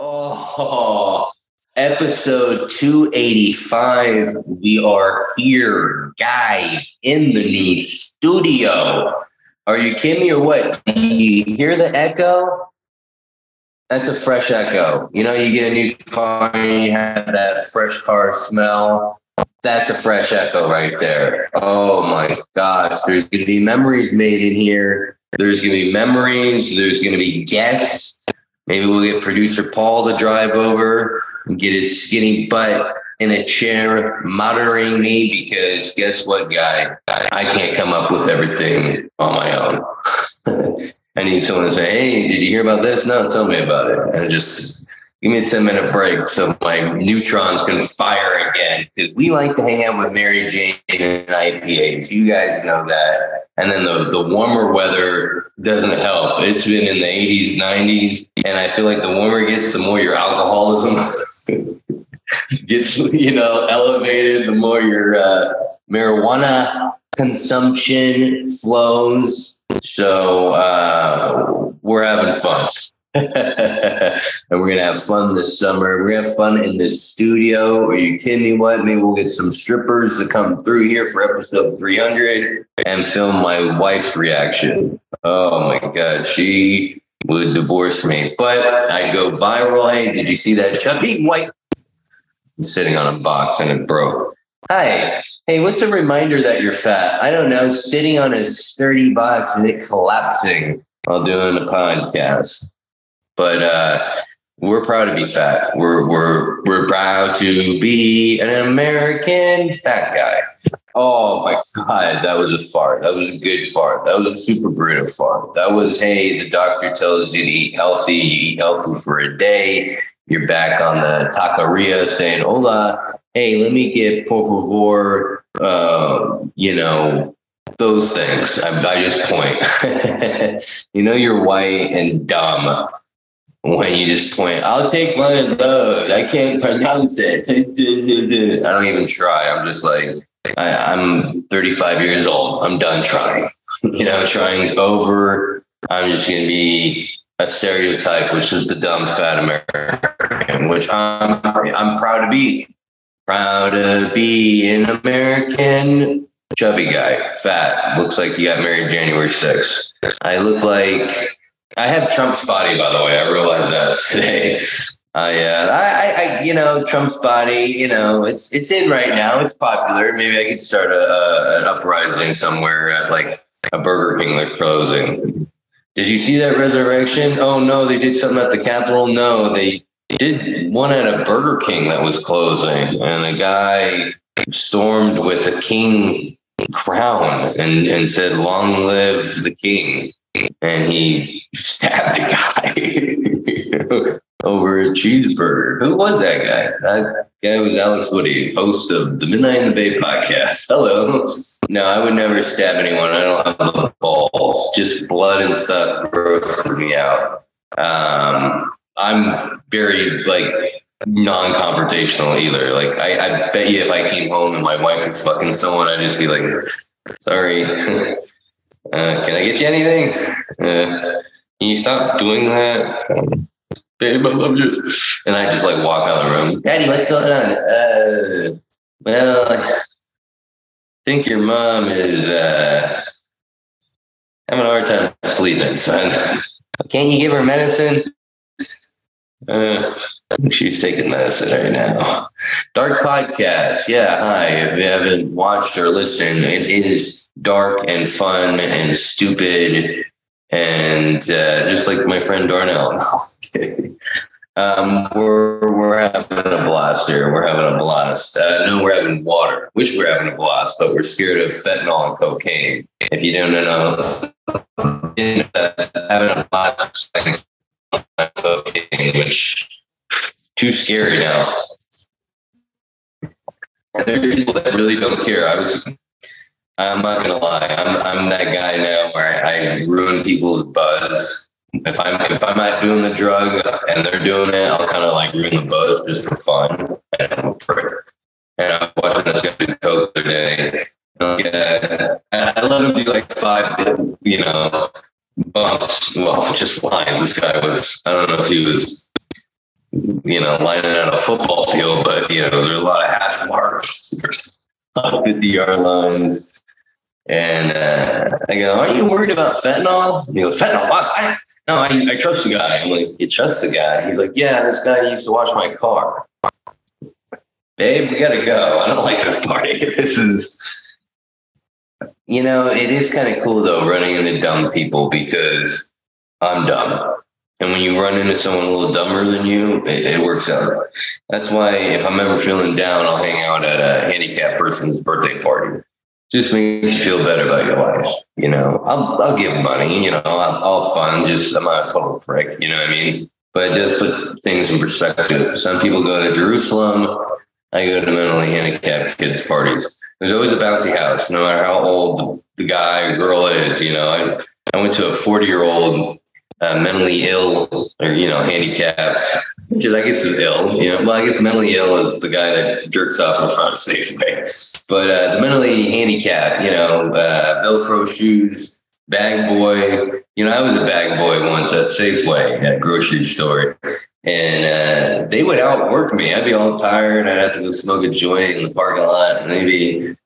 Oh, episode 285. We are here, guy, in the new studio. Are you kidding me or what? Do you hear the echo? That's a fresh echo. You know, you get a new car and you have that fresh car smell. That's a fresh echo right there. Oh my gosh. There's going to be memories made in here. There's going to be memories. There's going to be guests. Maybe we'll get producer Paul to drive over and get his skinny butt in a chair monitoring me because guess what, guy? I can't come up with everything on my own. I need someone to say, hey, did you hear about this? No, tell me about it. And just give me a 10 minute break so my neutrons can fire again because we like to hang out with Mary Jane and IPAs. You guys know that. And then the, the warmer weather doesn't help. It's been in the 80s, 90s. And I feel like the warmer it gets, the more your alcoholism gets, you know, elevated, the more your uh, marijuana consumption flows. So uh, we're having fun. and we're gonna have fun this summer. We're gonna have fun in this studio. Are you kidding me? What? Maybe we'll get some strippers to come through here for episode 300 and film my wife's reaction. Oh my god, she would divorce me, but I go viral. Hey, did you see that chubby white sitting on a box and it broke? Hi. Hey, what's a reminder that you're fat? I don't know. Sitting on a sturdy box and it collapsing while doing a podcast. But uh, we're proud to be fat. We're we're we're proud to be an American fat guy. Oh my god, that was a fart. That was a good fart. That was a super brutal fart. That was hey, the doctor tells you to eat healthy. You eat healthy for a day. You're back on the taqueria saying, "Hola, hey, let me get por favor." Uh, you know, those things. I, I just point. you know, you're white and dumb when you just point, I'll take one of those. I can't pronounce it. I don't even try. I'm just like, I, am 35 years old. I'm done trying. you know, trying's over. I'm just going to be a stereotype, which is the dumb fat American, which I'm I'm proud to be. Proud to be an American chubby guy, fat. Looks like you got married January 6th. I look like I have Trump's body, by the way. I realized that today. I, uh, I, I, you know, Trump's body. You know, it's it's in right now. It's popular. Maybe I could start a, a an uprising somewhere at like a Burger King they're closing. Did you see that resurrection? Oh no, they did something at the Capitol. No, they did one at a Burger King that was closing, and a guy stormed with a king crown and and said, "Long live the king." And he stabbed a guy over a cheeseburger. Who was that guy? That guy was Alex Woody, host of the Midnight in the Bay podcast. Hello. No, I would never stab anyone. I don't have the balls. Just blood and stuff grosses me out. Um, I'm very like non-confrontational either. Like I, I bet you if I came home and my wife was fucking someone, I'd just be like, sorry. Uh, can I get you anything? Uh, can you stop doing that? Babe, I love you. And I just like walk out of the room. Daddy, what's going on? Uh, well, I think your mom is uh, having a hard time sleeping, son. Can't you give her medicine? Uh, She's taking medicine right now. Dark podcast. Yeah. Hi. If you haven't watched or listened, it, is dark and fun and stupid and uh, just like my friend Darnell. um, we're, we're having a blast here. We're having a blast. Uh, no, we're having water. Wish we we're having a blast, but we're scared of fentanyl and cocaine. If you don't know, having a blast cocaine, which too scary now. There's people that really don't care. I was, I'm not gonna lie, I'm I'm that guy now where I, ruin people's buzz. If I'm if I'm not doing the drug and they're doing it, I'll kind of like ruin the buzz just for fun. And I'm for And I was watching this guy do coke the other day. Yeah, I let him do like five, you know, bumps. Well, just lines. This guy was, I don't know if he was you know, lining out a football field, but you know, there's a lot of hash marks, the DR lines. And uh, I go, Are you worried about fentanyl? He goes, Fentanyl? What? I, no, I, I trust the guy. I'm like, You trust the guy? He's like, Yeah, this guy used to wash my car. Babe, we got to go. I don't like this party. This is, you know, it is kind of cool though, running into dumb people because I'm dumb. And when you run into someone a little dumber than you, it, it, works out. That's why if I'm ever feeling down, I'll hang out at a handicapped person's birthday party. Just makes you feel better about your life. You know, I'll, I'll give money, you know, I'll, I'll fund, just I'm not a total prick, you know what I mean? But it does put things in perspective. Some people go to Jerusalem. I go to mentally handicapped kids' parties. There's always a bouncy house, no matter how old the guy or girl is. You know, I, I went to a 40 year old uh, mentally ill or you know handicapped, which is I guess is ill. You know, well I guess mentally ill is the guy that jerks off in front of Safeway, but uh, the mentally handicapped, you know, uh, Velcro shoes, bag boy. You know, I was a bag boy once at Safeway at a grocery store. And uh, they would outwork me. I'd be all tired. I'd have to go smoke a joint in the parking lot, and they'd be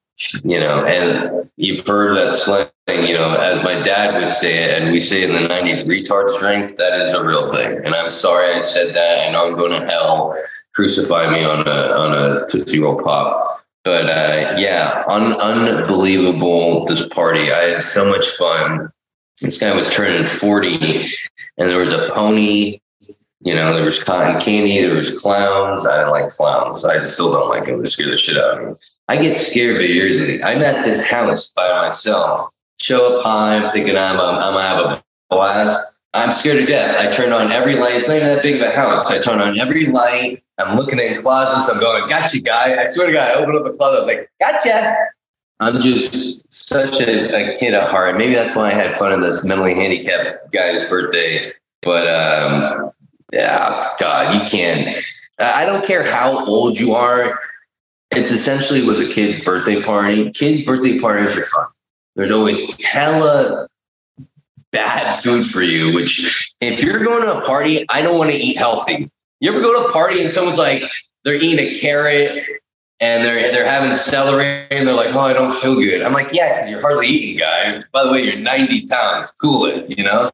you know, and you've heard that slang, you know, as my dad would say it, and we say in the 90s, retard strength, that is a real thing. And I'm sorry I said that. and I'm going to hell. Crucify me on a on a Tootsie Roll Pop. But uh, yeah, un- unbelievable this party. I had so much fun. This guy was turning 40, and there was a pony you know, there was cotton candy, there was clowns. I didn't like clowns. I still don't like them. They scare the shit out of me. I get scared very easily. I'm at this house by myself. Show up high, I'm thinking I'm, I'm, gonna have a blast. I'm scared to death. I turn on every light. It's not even that big of a house. I turn on every light. I'm looking in closets. I'm going, gotcha, guy. I swear to God, I open up a closet. I'm like, gotcha. I'm just such a, a, kid at heart. Maybe that's why I had fun at this mentally handicapped guy's birthday. But um, yeah, God, you can't. I don't care how old you are. It's essentially was a kid's birthday party. Kids' birthday parties are fun. There's always hella bad food for you, which if you're going to a party, I don't want to eat healthy. You ever go to a party and someone's like, they're eating a carrot and they're they're having celery and they're like, oh, I don't feel good. I'm like, yeah, because you're hardly eating, guy. By the way, you're 90 pounds. Cool it, you know?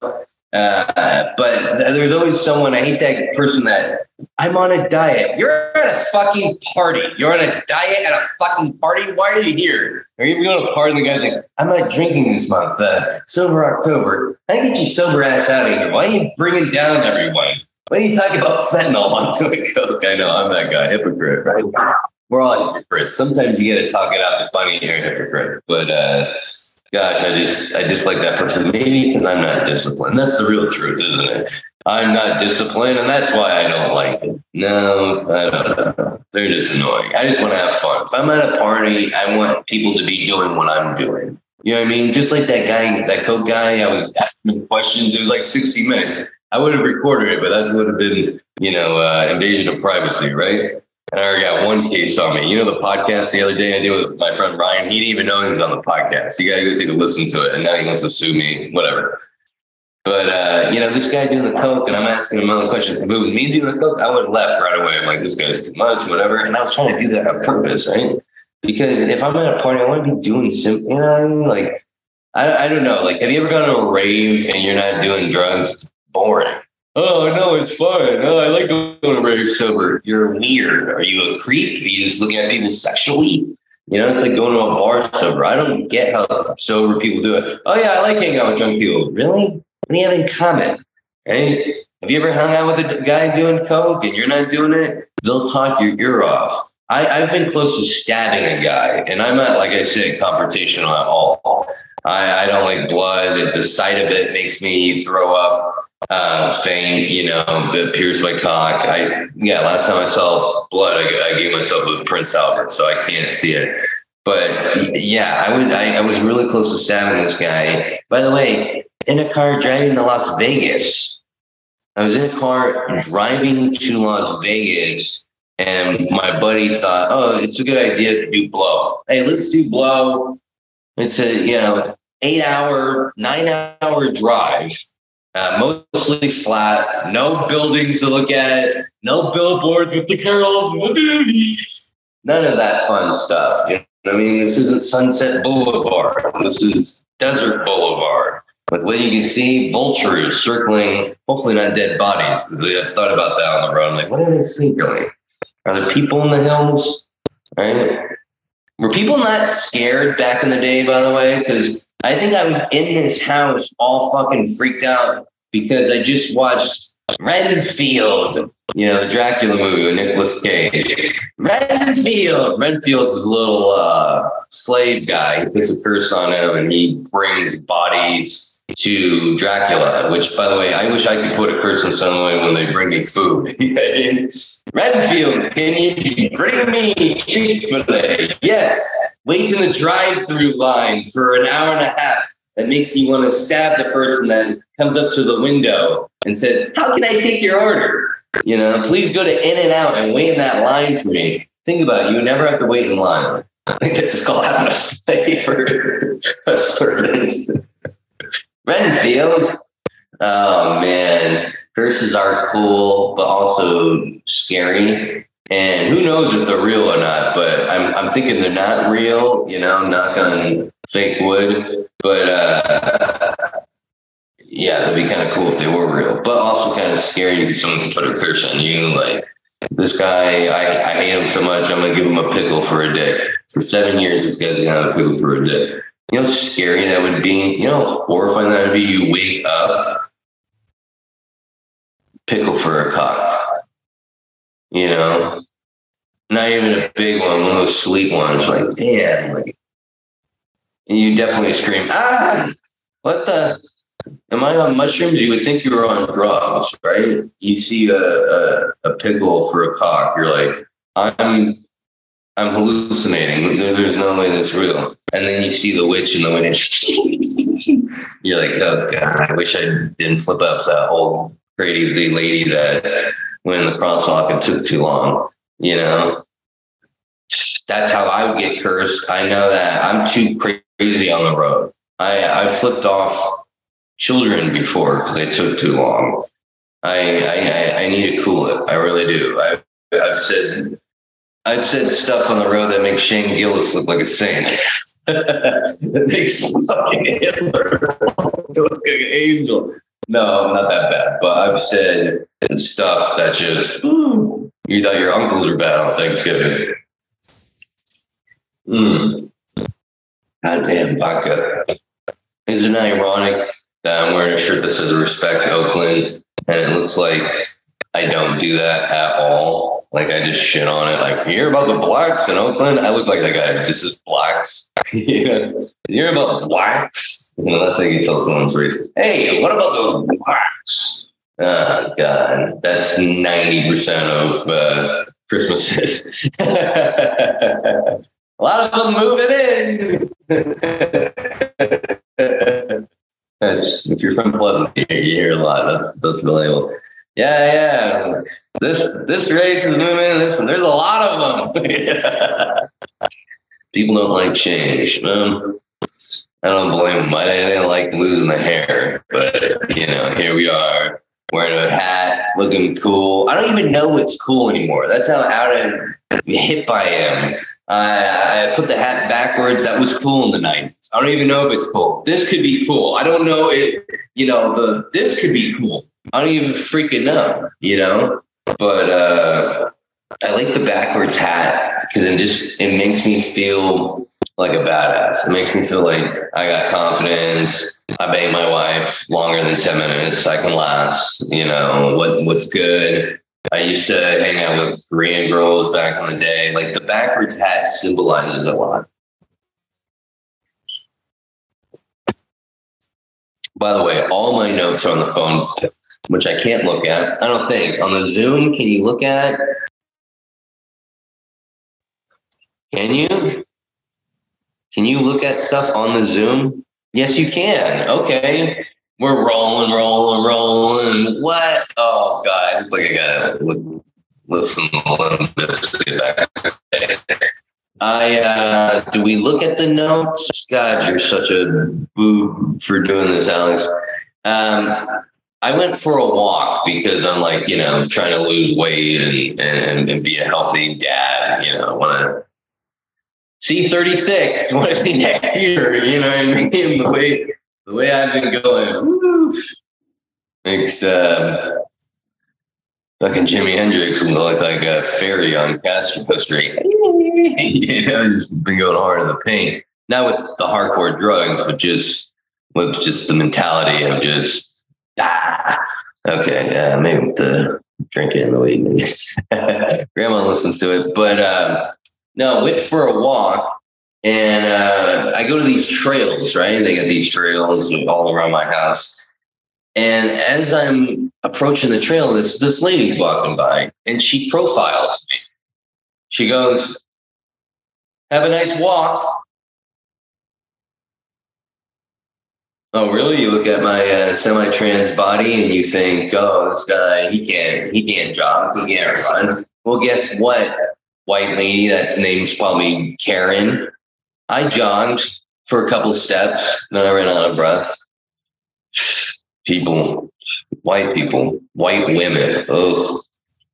Uh, but there's always someone, I hate that person that I'm on a diet. You're at a fucking party. You're on a diet at a fucking party. Why are you here? Are you going to a party and the guy's like, I'm not drinking this month, uh, sober October. I get you sober ass out of here. Why are you bringing down everyone? Why are you talking about fentanyl onto a Coke? I know I'm that guy, hypocrite, right? We're all hypocrites. Sometimes you get to talk it out. It's funny you're a hypocrite, but uh, gosh, I just I dislike that person. Maybe because I'm not disciplined. That's the real truth, isn't it? I'm not disciplined, and that's why I don't like it. No, I don't know. They're just annoying. I just want to have fun. If I'm at a party, I want people to be doing what I'm doing. You know what I mean? Just like that guy, that coke guy, I was asking questions. It was like 60 minutes. I would have recorded it, but that would have been, you know, uh, invasion of privacy, right? And I already got one case on me. You know, the podcast the other day I did with my friend Ryan, he didn't even know he was on the podcast. You got to go take a listen to it. And now he wants to sue me, whatever. But, uh, you know, this guy doing the coke, and I'm asking him all the questions. If it was me doing the coke, I would have left right away. I'm like, this guy's too much, whatever. And I was trying to do that on purpose, right? Because if I'm at a party, I want to be doing some, you know what I mean? Like, I, I don't know. Like, have you ever gone to a rave and you're not doing drugs? It's boring. Oh no, it's fun. Oh, I like going to rave sober. You're weird. Are you a creep? Are you just looking at people sexually? You know, it's like going to a bar sober. I don't get how sober people do it. Oh yeah, I like hanging out with drunk people. Really? What do you have in common? Right? Have you ever hung out with a guy doing coke and you're not doing it? They'll talk your ear off. I, have been close to stabbing a guy, and I'm not, like I said, confrontational at all. I, I don't like blood. The sight of it makes me throw up uh, faint, you know, that pierced my cock. I yeah, last time I saw blood, I, I gave myself a Prince Albert, so I can't see it. But yeah, I would. I, I was really close to stabbing this guy. By the way, in a car driving to Las Vegas. I was in a car driving to Las Vegas, and my buddy thought, "Oh, it's a good idea to do blow. Hey, let's do blow. It's a you know eight hour, nine hour drive." Uh, mostly flat, no buildings to look at, no billboards with the Carol movies. None of that fun stuff. You know what I mean? This isn't Sunset Boulevard. This is Desert Boulevard. With what you can see, vultures circling, hopefully not dead bodies, because I've thought about that on the road. I'm like, what are they circling? Are there people in the hills? Right? Were people not scared back in the day, by the way? Because I think I was in this house all fucking freaked out because I just watched Renfield, you know, the Dracula movie with Nicolas Cage. Renfield. Renfield's this little uh, slave guy. He puts a curse on him and he brings bodies to Dracula, which, by the way, I wish I could put a curse on someone when they bring me food. Renfield, can you bring me Chick fil? Yes. Wait in the drive through line for an hour and a half. That makes you want to stab the person that comes up to the window and says, How can I take your order? You know, please go to In and Out and wait in that line for me. Think about it, you never have to wait in line. I think that's just called having a slave for a servant. Renfield. Oh man, curses are cool, but also scary. And who knows if they're real or not? But I'm I'm thinking they're not real. You know, knock on fake wood. But uh, yeah, that'd be kind of cool if they were real. But also kind of scary because someone can put a curse on you. Like this guy, I, I hate him so much. I'm gonna give him a pickle for a dick. For seven years, this guy's gonna have a pickle for a dick. You know how scary that would be? You know how horrifying that would be? You wake up, pickle for a cock. You know? Not even a big one, one of those sleep ones. Like, damn, like, and you definitely scream, ah, what the? Am I on mushrooms? You would think you were on drugs, right? You see a, a, a pickle for a cock, you're like, I'm I'm hallucinating. There, there's no way that's real. And then you see the witch in the witch. You're like, oh god, I wish I didn't flip up that old crazy lady that in the crosswalk and took too long. You know, that's how I would get cursed. I know that I'm too crazy on the road. I I flipped off children before because they took too long. I, I I need to cool it. I really do. I I've said I've said stuff on the road that makes Shane Gillis look like a saint. that makes fucking Hitler look like an angel. No, not that bad. But I've said stuff that just you thought your uncles were bad on Thanksgiving. Mm. Goddamn vodka. Isn't it ironic that I'm wearing a shirt that says respect Oakland and it looks like I don't do that at all? Like I just shit on it. Like you hear about the blacks in Oakland? I look like that guy. Just as blacks. know, you hear about blacks? You know, that's like you tell someone's racist. Hey, what about those blacks? Oh God, that's ninety percent of uh, Christmases. A lot of them moving in. that's if you're from Pleasant, you hear a lot. That's that's relatable yeah, yeah. This this race is moving. In, This one, there's a lot of them. People don't like change. Um, I don't blame them. I didn't like losing the hair, but you know, here we are wearing a hat, looking cool. I don't even know what's cool anymore. That's how out of hip I am. I, I put the hat backwards. That was cool in the 90s. I don't even know if it's cool. This could be cool. I don't know if, you know, the this could be cool. I don't even freaking know, you know. But uh, I like the backwards hat because it just it makes me feel like a badass. It makes me feel like I got confidence. I bang my wife longer than ten minutes. I can last. You know what? What's good? I used to hang out with Korean girls back in the day. Like the backwards hat symbolizes a lot. By the way, all my notes are on the phone which I can't look at. I don't think. On the Zoom, can you look at? Can you? Can you look at stuff on the Zoom? Yes, you can. Okay. We're rolling, rolling, rolling. What? Oh, God. Like I got to listen to this back. I uh, do we look at the notes? God, you're such a boo for doing this, Alex. Um, I went for a walk because I'm like, you know, trying to lose weight and, and, and be a healthy dad. You know, want to see 36, want to see next year. You know what I mean? The way, the way I've been going, woo, makes uh, fucking Jimi Hendrix look like a fairy on Castro Street. you know, just been going hard in the paint. Not with the hardcore drugs, but just with just the mentality of just Ah, okay. Yeah, maybe with the drinking and the weed. Grandma listens to it, but uh, no, went for a walk, and uh, I go to these trails. Right, they got these trails all around my house. And as I'm approaching the trail, this this lady's walking by, and she profiles me. She goes, "Have a nice walk." Oh, really? You look at my uh, semi-trans body and you think, "Oh, this guy, he can't, he can't jog, he can't run." Well, guess what, white lady? That's name's probably Karen. I jogged for a couple of steps, then I ran out of breath. People, white people, white women. Oh,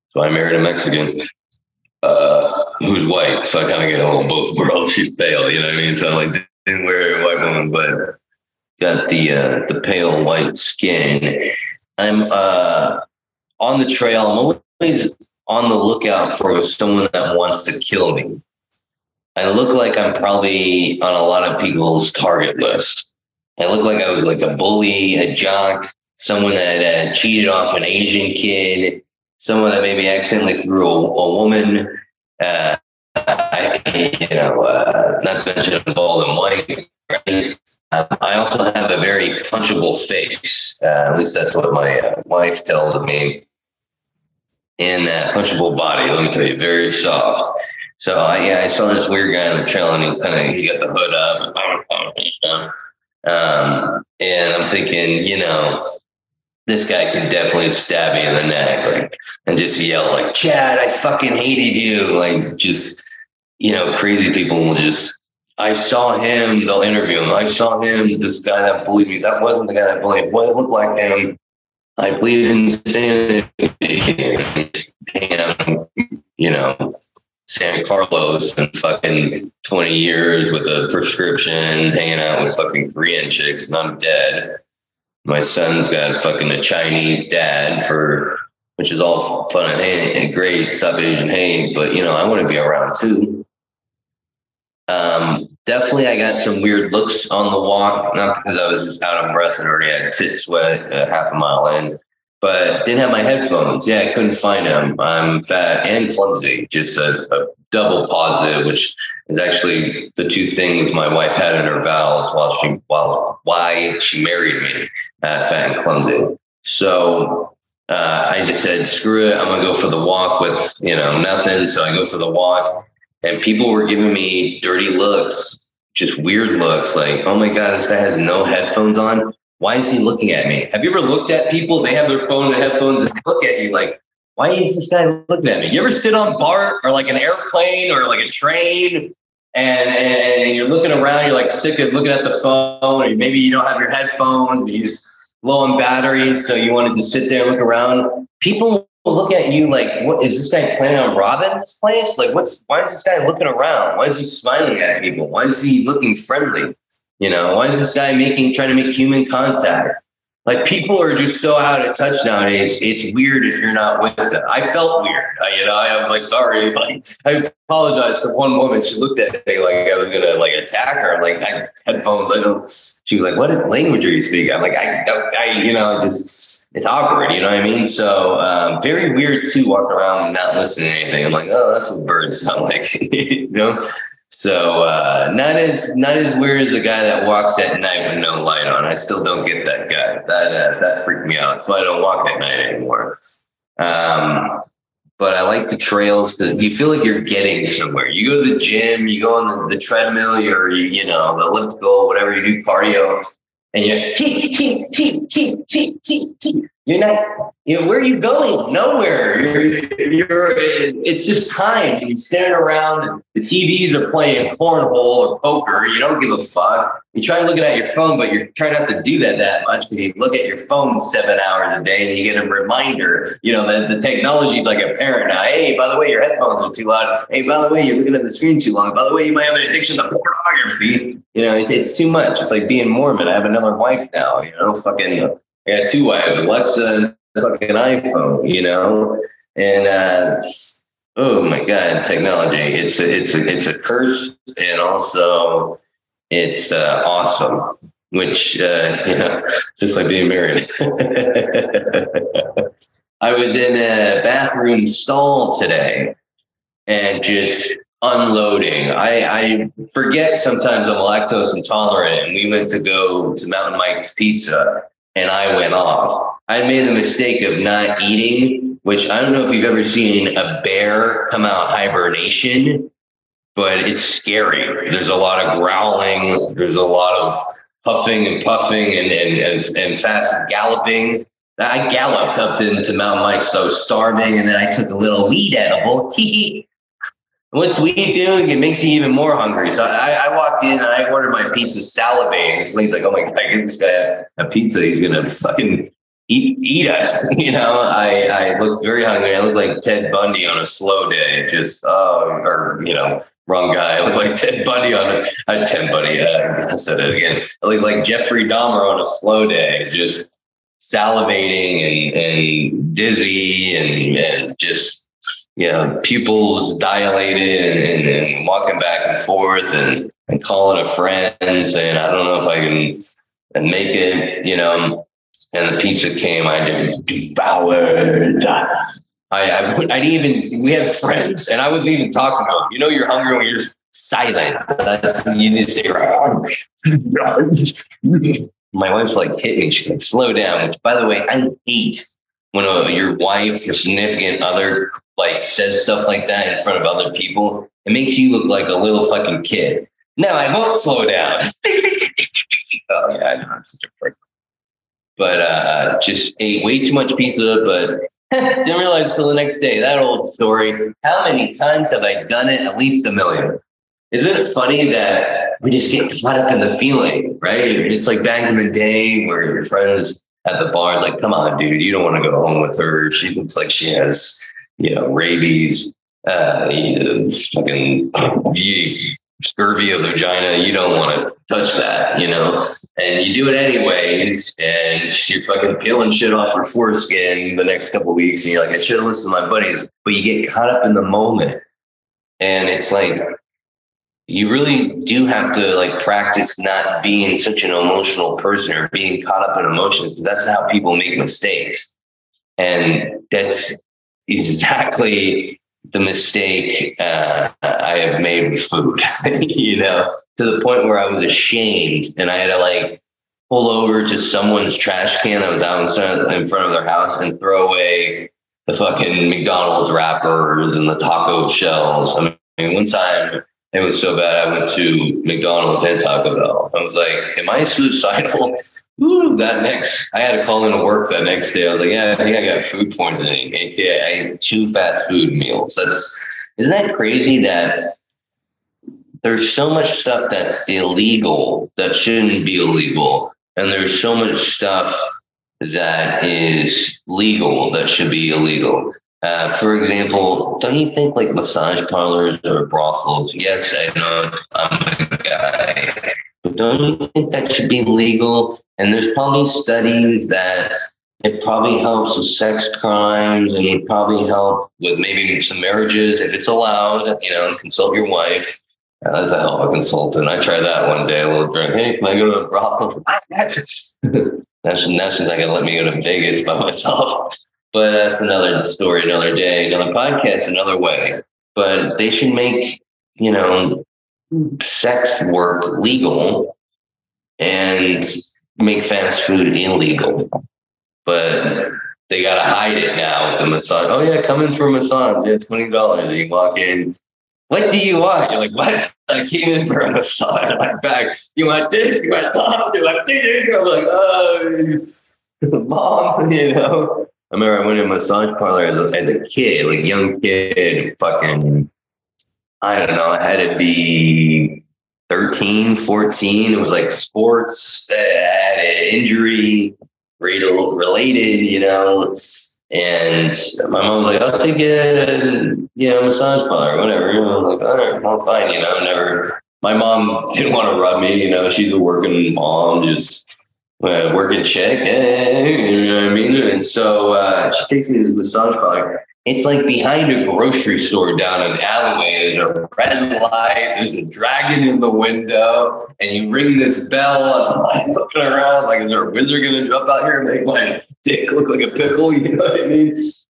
so I married a Mexican uh, who's white, so I kind of get little both worlds. She's pale, you know what I mean? So I'm like, didn't wear a white woman, but got the uh, the pale white skin. I'm uh, on the trail. I'm always on the lookout for someone that wants to kill me. I look like I'm probably on a lot of people's target list. I look like I was like a bully, a jock, someone that uh, cheated off an Asian kid, someone that maybe accidentally threw a, a woman. Uh, I, you know, uh, not to mention bald and white. Right? Uh, I also have a very punchable face. Uh, at least that's what my uh, wife tells me. And that punchable body, let me tell you, very soft. So I, yeah, I saw this weird guy on the trail, and he kind of he got the hood up, um, and I'm thinking, you know, this guy can definitely stab me in the neck, like, and just yell like, "Chad, I fucking hated you!" Like, just you know, crazy people will just I saw him, they'll interview him. I saw him, this guy that bullied me. That wasn't the guy that bullied. Well, it looked like him. I believe in insanity. you know, San Carlos and fucking 20 years with a prescription, hanging out with fucking Korean chicks, and I'm dead. My son's got fucking a Chinese dad for, which is all fun and great, stop Asian hate, but you know, I want to be around too. Um, definitely, I got some weird looks on the walk, not because I was just out of breath and already had tit sweat uh, half a mile in, but didn't have my headphones. Yeah, I couldn't find them. I'm fat and clumsy, just a, a double positive, which is actually the two things my wife had in her vows while she while why she married me, uh, fat and clumsy. So uh, I just said, screw it, I'm gonna go for the walk with you know nothing. So I go for the walk and people were giving me dirty looks, just weird looks like, oh my God, this guy has no headphones on. Why is he looking at me? Have you ever looked at people? They have their phone and headphones and look at you like, why is this guy looking at me? You ever sit on BART or like an airplane or like a train and, and you're looking around, you're like sick of looking at the phone, or maybe you don't have your headphones, you just low on batteries, so you wanted to sit there and look around. People look at you like, what is this guy planning on robbing this place? Like, what's why is this guy looking around? Why is he smiling at people? Why is he looking friendly? You know, why is this guy making trying to make human contact? Like people are just so out of touch nowadays. It's weird if you're not with them. I felt weird. I, you know, I was like, sorry. Like, I apologized to one woman. She looked at me like I was gonna like attack her. Like I headphones. I don't. She was like, "What language are you speaking?" I'm like, I don't. I you know, just it's awkward. You know what I mean? So um, very weird to walk around and not listening to anything. I'm like, oh, that's what birds sound like. you know. So uh, not as not as weird as a guy that walks at night with no light on. I still don't get that guy. That uh, that freaked me out. So I don't walk at night anymore. Um, but I like the trails you feel like you're getting somewhere. You go to the gym, you go on the, the treadmill, or you, you know the elliptical, whatever you do, cardio, and you're cheep, cheep, cheep, cheep, cheep, cheep, cheep. You're not, you know, where are you going? Nowhere. You're, you're, it's just time. You're staring around. The TVs are playing cornhole or poker. You don't give a fuck. You try looking at your phone, but you're trying not to do that that much because you look at your phone seven hours a day and you get a reminder. You know, the, the technology is like a parent now. Hey, by the way, your headphones are too loud. Hey, by the way, you're looking at the screen too long. By the way, you might have an addiction to pornography. You know, it, it's too much. It's like being Mormon. I have another wife now. You know, fucking I got two wives. Alexa, like iPhone, you know, and uh, oh my god, technology! It's a, it's a, it's a curse, and also it's uh, awesome. Which uh, you know, just like being married. I was in a bathroom stall today, and just unloading. I, I, forget sometimes I'm lactose intolerant, and we went to go to Mountain Mike's Pizza, and I went off. I made the mistake of not eating, which I don't know if you've ever seen a bear come out hibernation, but it's scary. There's a lot of growling, there's a lot of puffing and puffing and, and, and, and fast galloping. I galloped up into Mount Mike, so starving, and then I took a little weed edible. What's weed doing? It makes you even more hungry. So I, I walked in and I ordered my pizza salivating. This lady's like, oh my God, I get this guy a pizza. He's going to fucking eat, eat us. You know, I, I look very hungry. I look like Ted Bundy on a slow day. Just, uh, or, you know, wrong guy. I look like Ted Bundy on a, Ted Bundy. Uh, I said it again. I look like Jeffrey Dahmer on a slow day. Just salivating and, and dizzy and, and just you know, pupils dilated and, and, walking back and forth and, and calling a friend saying, I don't know if I can and make it, you know. And the pizza came, I devoured. I, I, I didn't even, we had friends and I wasn't even talking to them. You know, you're hungry when you're silent. That's, you need to say, my wife's like, hit me. She's like, slow down, which by the way, I hate when a, your wife, your significant other, like says stuff like that in front of other people, it makes you look like a little fucking kid. No, I won't slow down. oh yeah, I know I'm such a prick. But uh, just ate way too much pizza, but didn't realize till the next day. That old story. How many times have I done it? At least a million. Isn't it funny that we just get caught up in the feeling, right? It's like back in the day where your friends at the bar. like, come on, dude, you don't want to go home with her. She looks like she has, you know, rabies, uh, you know, fucking scurvy of the vagina. You don't want to touch that, you know, and you do it anyways. And you're fucking peeling shit off her foreskin the next couple weeks. And you're like, I should have listened to my buddies, but you get caught up in the moment. And it's like, you really do have to like practice not being such an emotional person or being caught up in emotions that's how people make mistakes. And that's exactly the mistake uh, i have made with food you know to the point where i was ashamed and i had to like pull over to someone's trash can that was out in front of their house and throw away the fucking mcdonald's wrappers and the taco shells. I mean one time it was so bad. I went to McDonald's and Taco Bell. I was like, "Am I suicidal?" Ooh, that next, I had to call into work that next day. I was like, "Yeah, I think I got food poisoning." AKA, I ate two fast food meals. That's isn't that crazy that there's so much stuff that's illegal that shouldn't be illegal, and there's so much stuff that is legal that should be illegal. Uh, for example, don't you think like massage parlors or brothels? Yes, I know I'm a guy, but don't you think that should be legal? And there's probably studies that it probably helps with sex crimes and would probably help with maybe some marriages if it's allowed. You know, consult your wife. Uh, as a hell of a consultant, I tried that one day. A little drink. Hey, can I go to a brothel? that's that's that's not gonna let me go to Vegas by myself. But that's another story, another day, another podcast, another way. But they should make, you know, sex work legal and make fast food illegal. But they gotta hide it now the massage. Oh yeah, come in for a massage. Yeah, twenty dollars. You walk in. what do you want? You're like, what? I came in for a massage my back. You want this? You want that? You want this? I'm like, oh, mom, you know. I remember I went to a massage parlor as a, as a kid, like young kid, fucking, I don't know, I had to be 13, 14. It was like sports, injury related, you know. And my mom was like, I'll take a you know, massage parlor, whatever. And I'm like, all right, well, fine. You know, never, my mom didn't want to rub me. You know, she's a working mom, just uh, working chick. Eh, you know what I mean? And so uh, she takes me to the massage parlor. It's like behind a grocery store down an alleyway. There's a red light. There's a dragon in the window, and you ring this bell. And I'm like looking around, like, is there a wizard going to jump out here and make my dick look like a pickle? You know what I mean?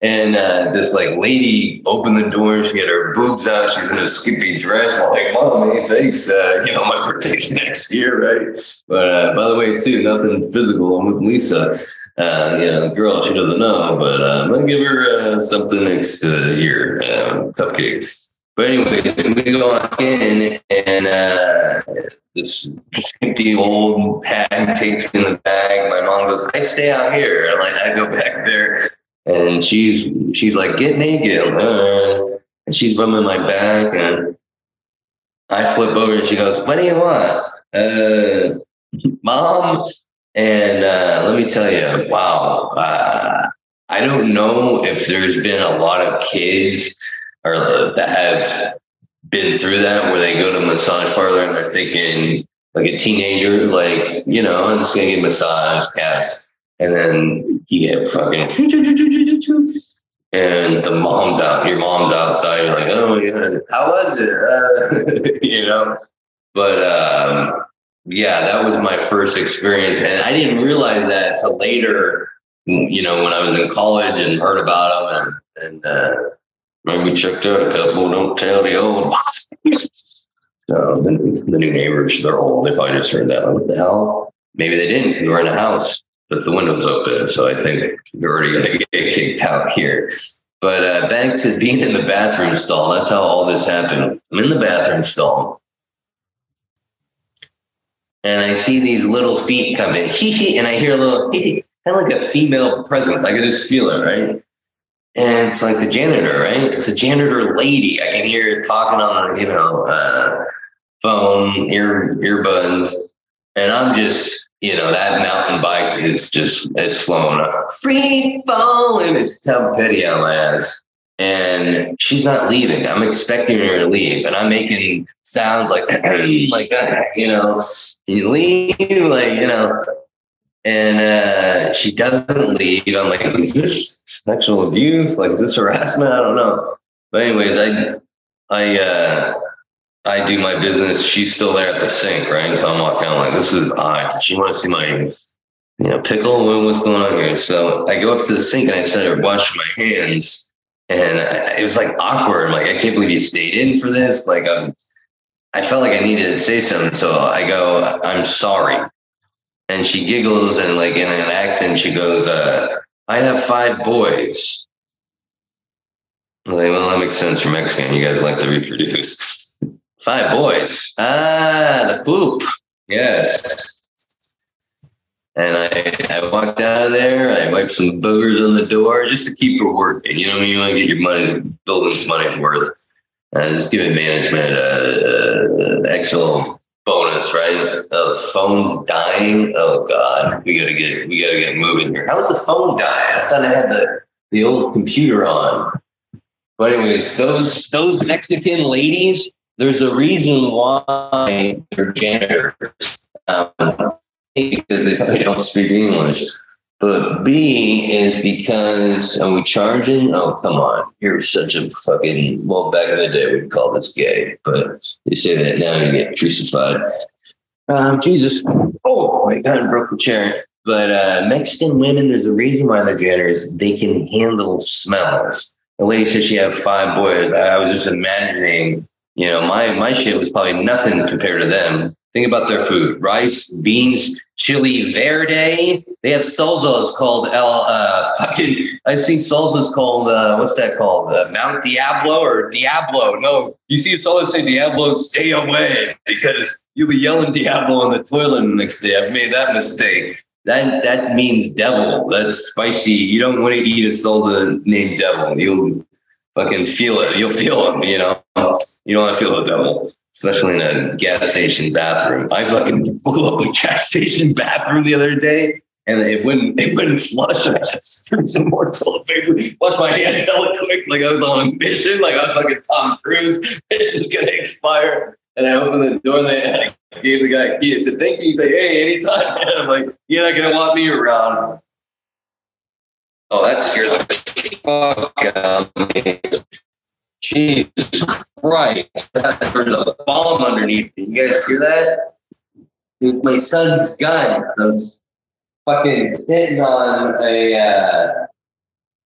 And uh, this like lady opened the door she had her boobs out. She's in a skimpy dress. I'm like, mommy, thanks. Uh, you know, my birthday's next year, right? But uh, by the way, too, nothing physical. I'm with Lisa. Uh, you know, the girl, she doesn't know, but uh, I'm to give her uh, something next year, um, cupcakes. But anyway, we go in and uh, this skimpy old hag takes in the bag. My mom goes, I stay out here. I'm like, I go back there and she's she's like, get naked. And she's rubbing my back and I flip over and she goes, What do you want? Uh, mom. And uh, let me tell you, wow. Uh, I don't know if there's been a lot of kids or that have been through that where they go to massage parlor and they're thinking like a teenager, like, you know, I'm just gonna get massage, cats. And then you get fucking and the mom's out, your mom's outside, you're like, oh yeah, how was it? Uh, you know? But um, yeah, that was my first experience. And I didn't realize that until later, you know, when I was in college and heard about them and, and uh, maybe checked out a couple, don't tell the old. so the, the new neighbors, they're old. They probably just heard that. Like, what the hell? Maybe they didn't. We were in a house but the window's open. So I think you're already going to get kicked out here. But uh, back to being in the bathroom stall. That's how all this happened. I'm in the bathroom stall. And I see these little feet come in, and I hear a little, kind of like a female presence. I can just feel it, right? And it's like the janitor, right? It's a janitor lady. I can hear her talking on you know, uh, phone, ear earbuds, and I'm just you know, that mountain bike is just, it's flown up. Free falling. It's Tom Petty on my ass. And she's not leaving. I'm expecting her to leave. And I'm making sounds like, like, you know, you leave, like, you know, and uh, she doesn't leave. I'm like, is this sexual abuse? Like, is this harassment? I don't know. But anyways, I, I, uh, I do my business. She's still there at the sink, right? So I'm walking out like, this is odd. Did she want to see my, you know, pickle? What's going on here? So I go up to the sink and I started washing my hands, and it was like awkward. Like I can't believe you stayed in for this. Like um, I felt like I needed to say something, so I go, I'm sorry. And she giggles and like in an accent, she goes, uh, I have five boys. I'm like, well, that makes sense for Mexican. You guys like to reproduce. Five boys. Ah, the poop. Yes. And I, I walked out of there. I wiped some boogers on the door just to keep her working. You know, what I mean? you want to get your money, building some money's worth. Uh, just giving management an extra bonus, right? Oh, the phone's dying. Oh God, we gotta get we gotta get moving here. How is the phone dying? I thought I had the the old computer on. But anyways, those those Mexican ladies, there's a reason why they're janitors. Um, because they don't speak English. But B is because are we charging? Oh, come on. You're such a fucking well, back in the day we'd call this gay, but they say that now you get crucified. Um, Jesus. Oh my god, broke the chair. But uh, Mexican women, there's a reason why they're janitors. They can handle smells. The lady said she had five boys. I was just imagining you know, my my shit was probably nothing compared to them. Think about their food: rice, beans, chili verde. They have salsas called El. Uh, fucking, I've seen salsas called uh, what's that called? Uh, Mount Diablo or Diablo? No, you see a salsa say Diablo, stay away because you'll be yelling Diablo on the toilet the next day. I've made that mistake. That that means devil. That's spicy. You don't want to eat a salsa named devil. You'll fucking feel it. You'll feel them. You know, you don't want to feel the devil especially in a gas station bathroom. I fucking blew up a gas station bathroom the other day and it wouldn't it wouldn't flush. I just threw some more toilet paper. Watch my hands hella quick, like I was on a mission, like I was fucking Tom Cruise. Mission's gonna expire. And I opened the door and I gave the guy a key. I said, thank you. He's like, hey, anytime. And I'm like, you're not gonna want me around. Oh, that scared the fuck out of me. Jesus Christ. There's a bomb underneath me. You guys hear that? It's my son's gun. So it's fucking sitting on a uh,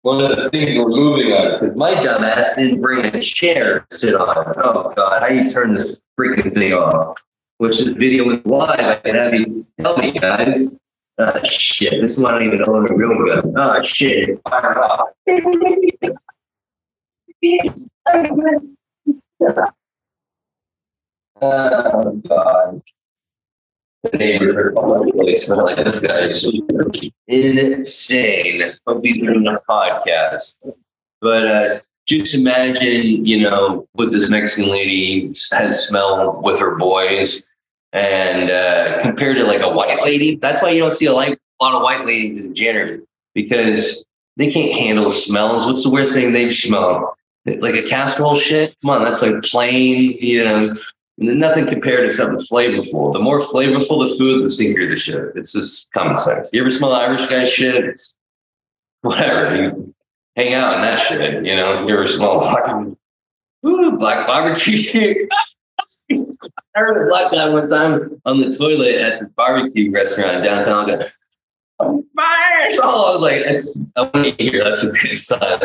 one of the things we're moving on because my dumbass didn't bring a chair to sit on. Oh god, how do you turn this freaking thing off? Which this video is live. I can have you tell me, guys. Oh shit, this one I don't even own a real gun. Oh shit, fire off. oh God. The neighborhood really smell like this guy is insane. Hope he's doing a podcast. But uh, just imagine, you know, what this Mexican lady has smelled with her boys and uh, compared to like a white lady. That's why you don't see a, like, a lot of white ladies in janitors because they can't handle smells. What's the worst thing they've smelled? like a casserole shit. Come on, that's like plain, you know, nothing compared to something flavorful. The more flavorful the food, the stinkier the shit. It's just common sense. You ever smell Irish guy shit? It's whatever. You hang out in that shit, you know. You ever smell fucking black barbecue shit? I heard a black guy one time on the toilet at the barbecue restaurant downtown. I go, Fire! Oh, I was like, I, want to hear that's a good sign.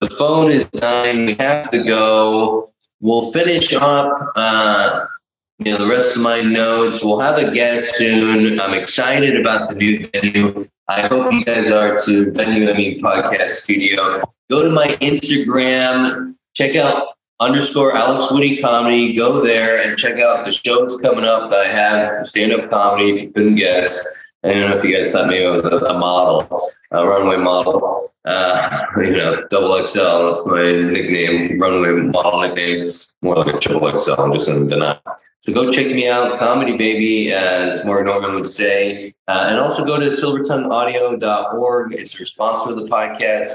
The phone is dying. We have to go. We'll finish up. Uh, you know the rest of my notes. We'll have a guest soon. I'm excited about the new venue. I hope you guys are to venue. I mean podcast studio. Go to my Instagram. Check out underscore Alex Woody comedy. Go there and check out the shows coming up that I have stand up comedy. If you couldn't guess. I don't know if you guys thought maybe I was a model, a runway model. Uh, you know, double XL. That's my nickname, runway model nickname. It's more like a triple XL. I'm just in denial. So go check me out, comedy baby, as Morgan Norman would say, uh, and also go to silvertongueaudio.org. It's our sponsor of the podcast.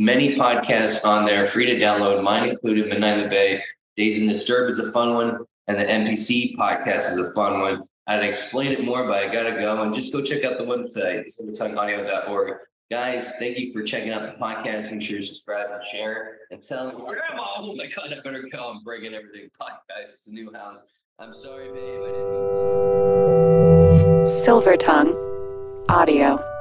Many podcasts on there, free to download. Mine included, Midnight in the Bay. Days and Disturb is a fun one, and the NPC podcast is a fun one. I'd explain it more, but I gotta go and just go check out the website, silvertongueaudio.org. Guys, thank you for checking out the podcast. Make sure you subscribe and share and tell them, Grandma, oh my God, I better go. I'm breaking everything. Podcast, it's a new house. I'm sorry, babe. I didn't mean to. Silver Tongue Audio.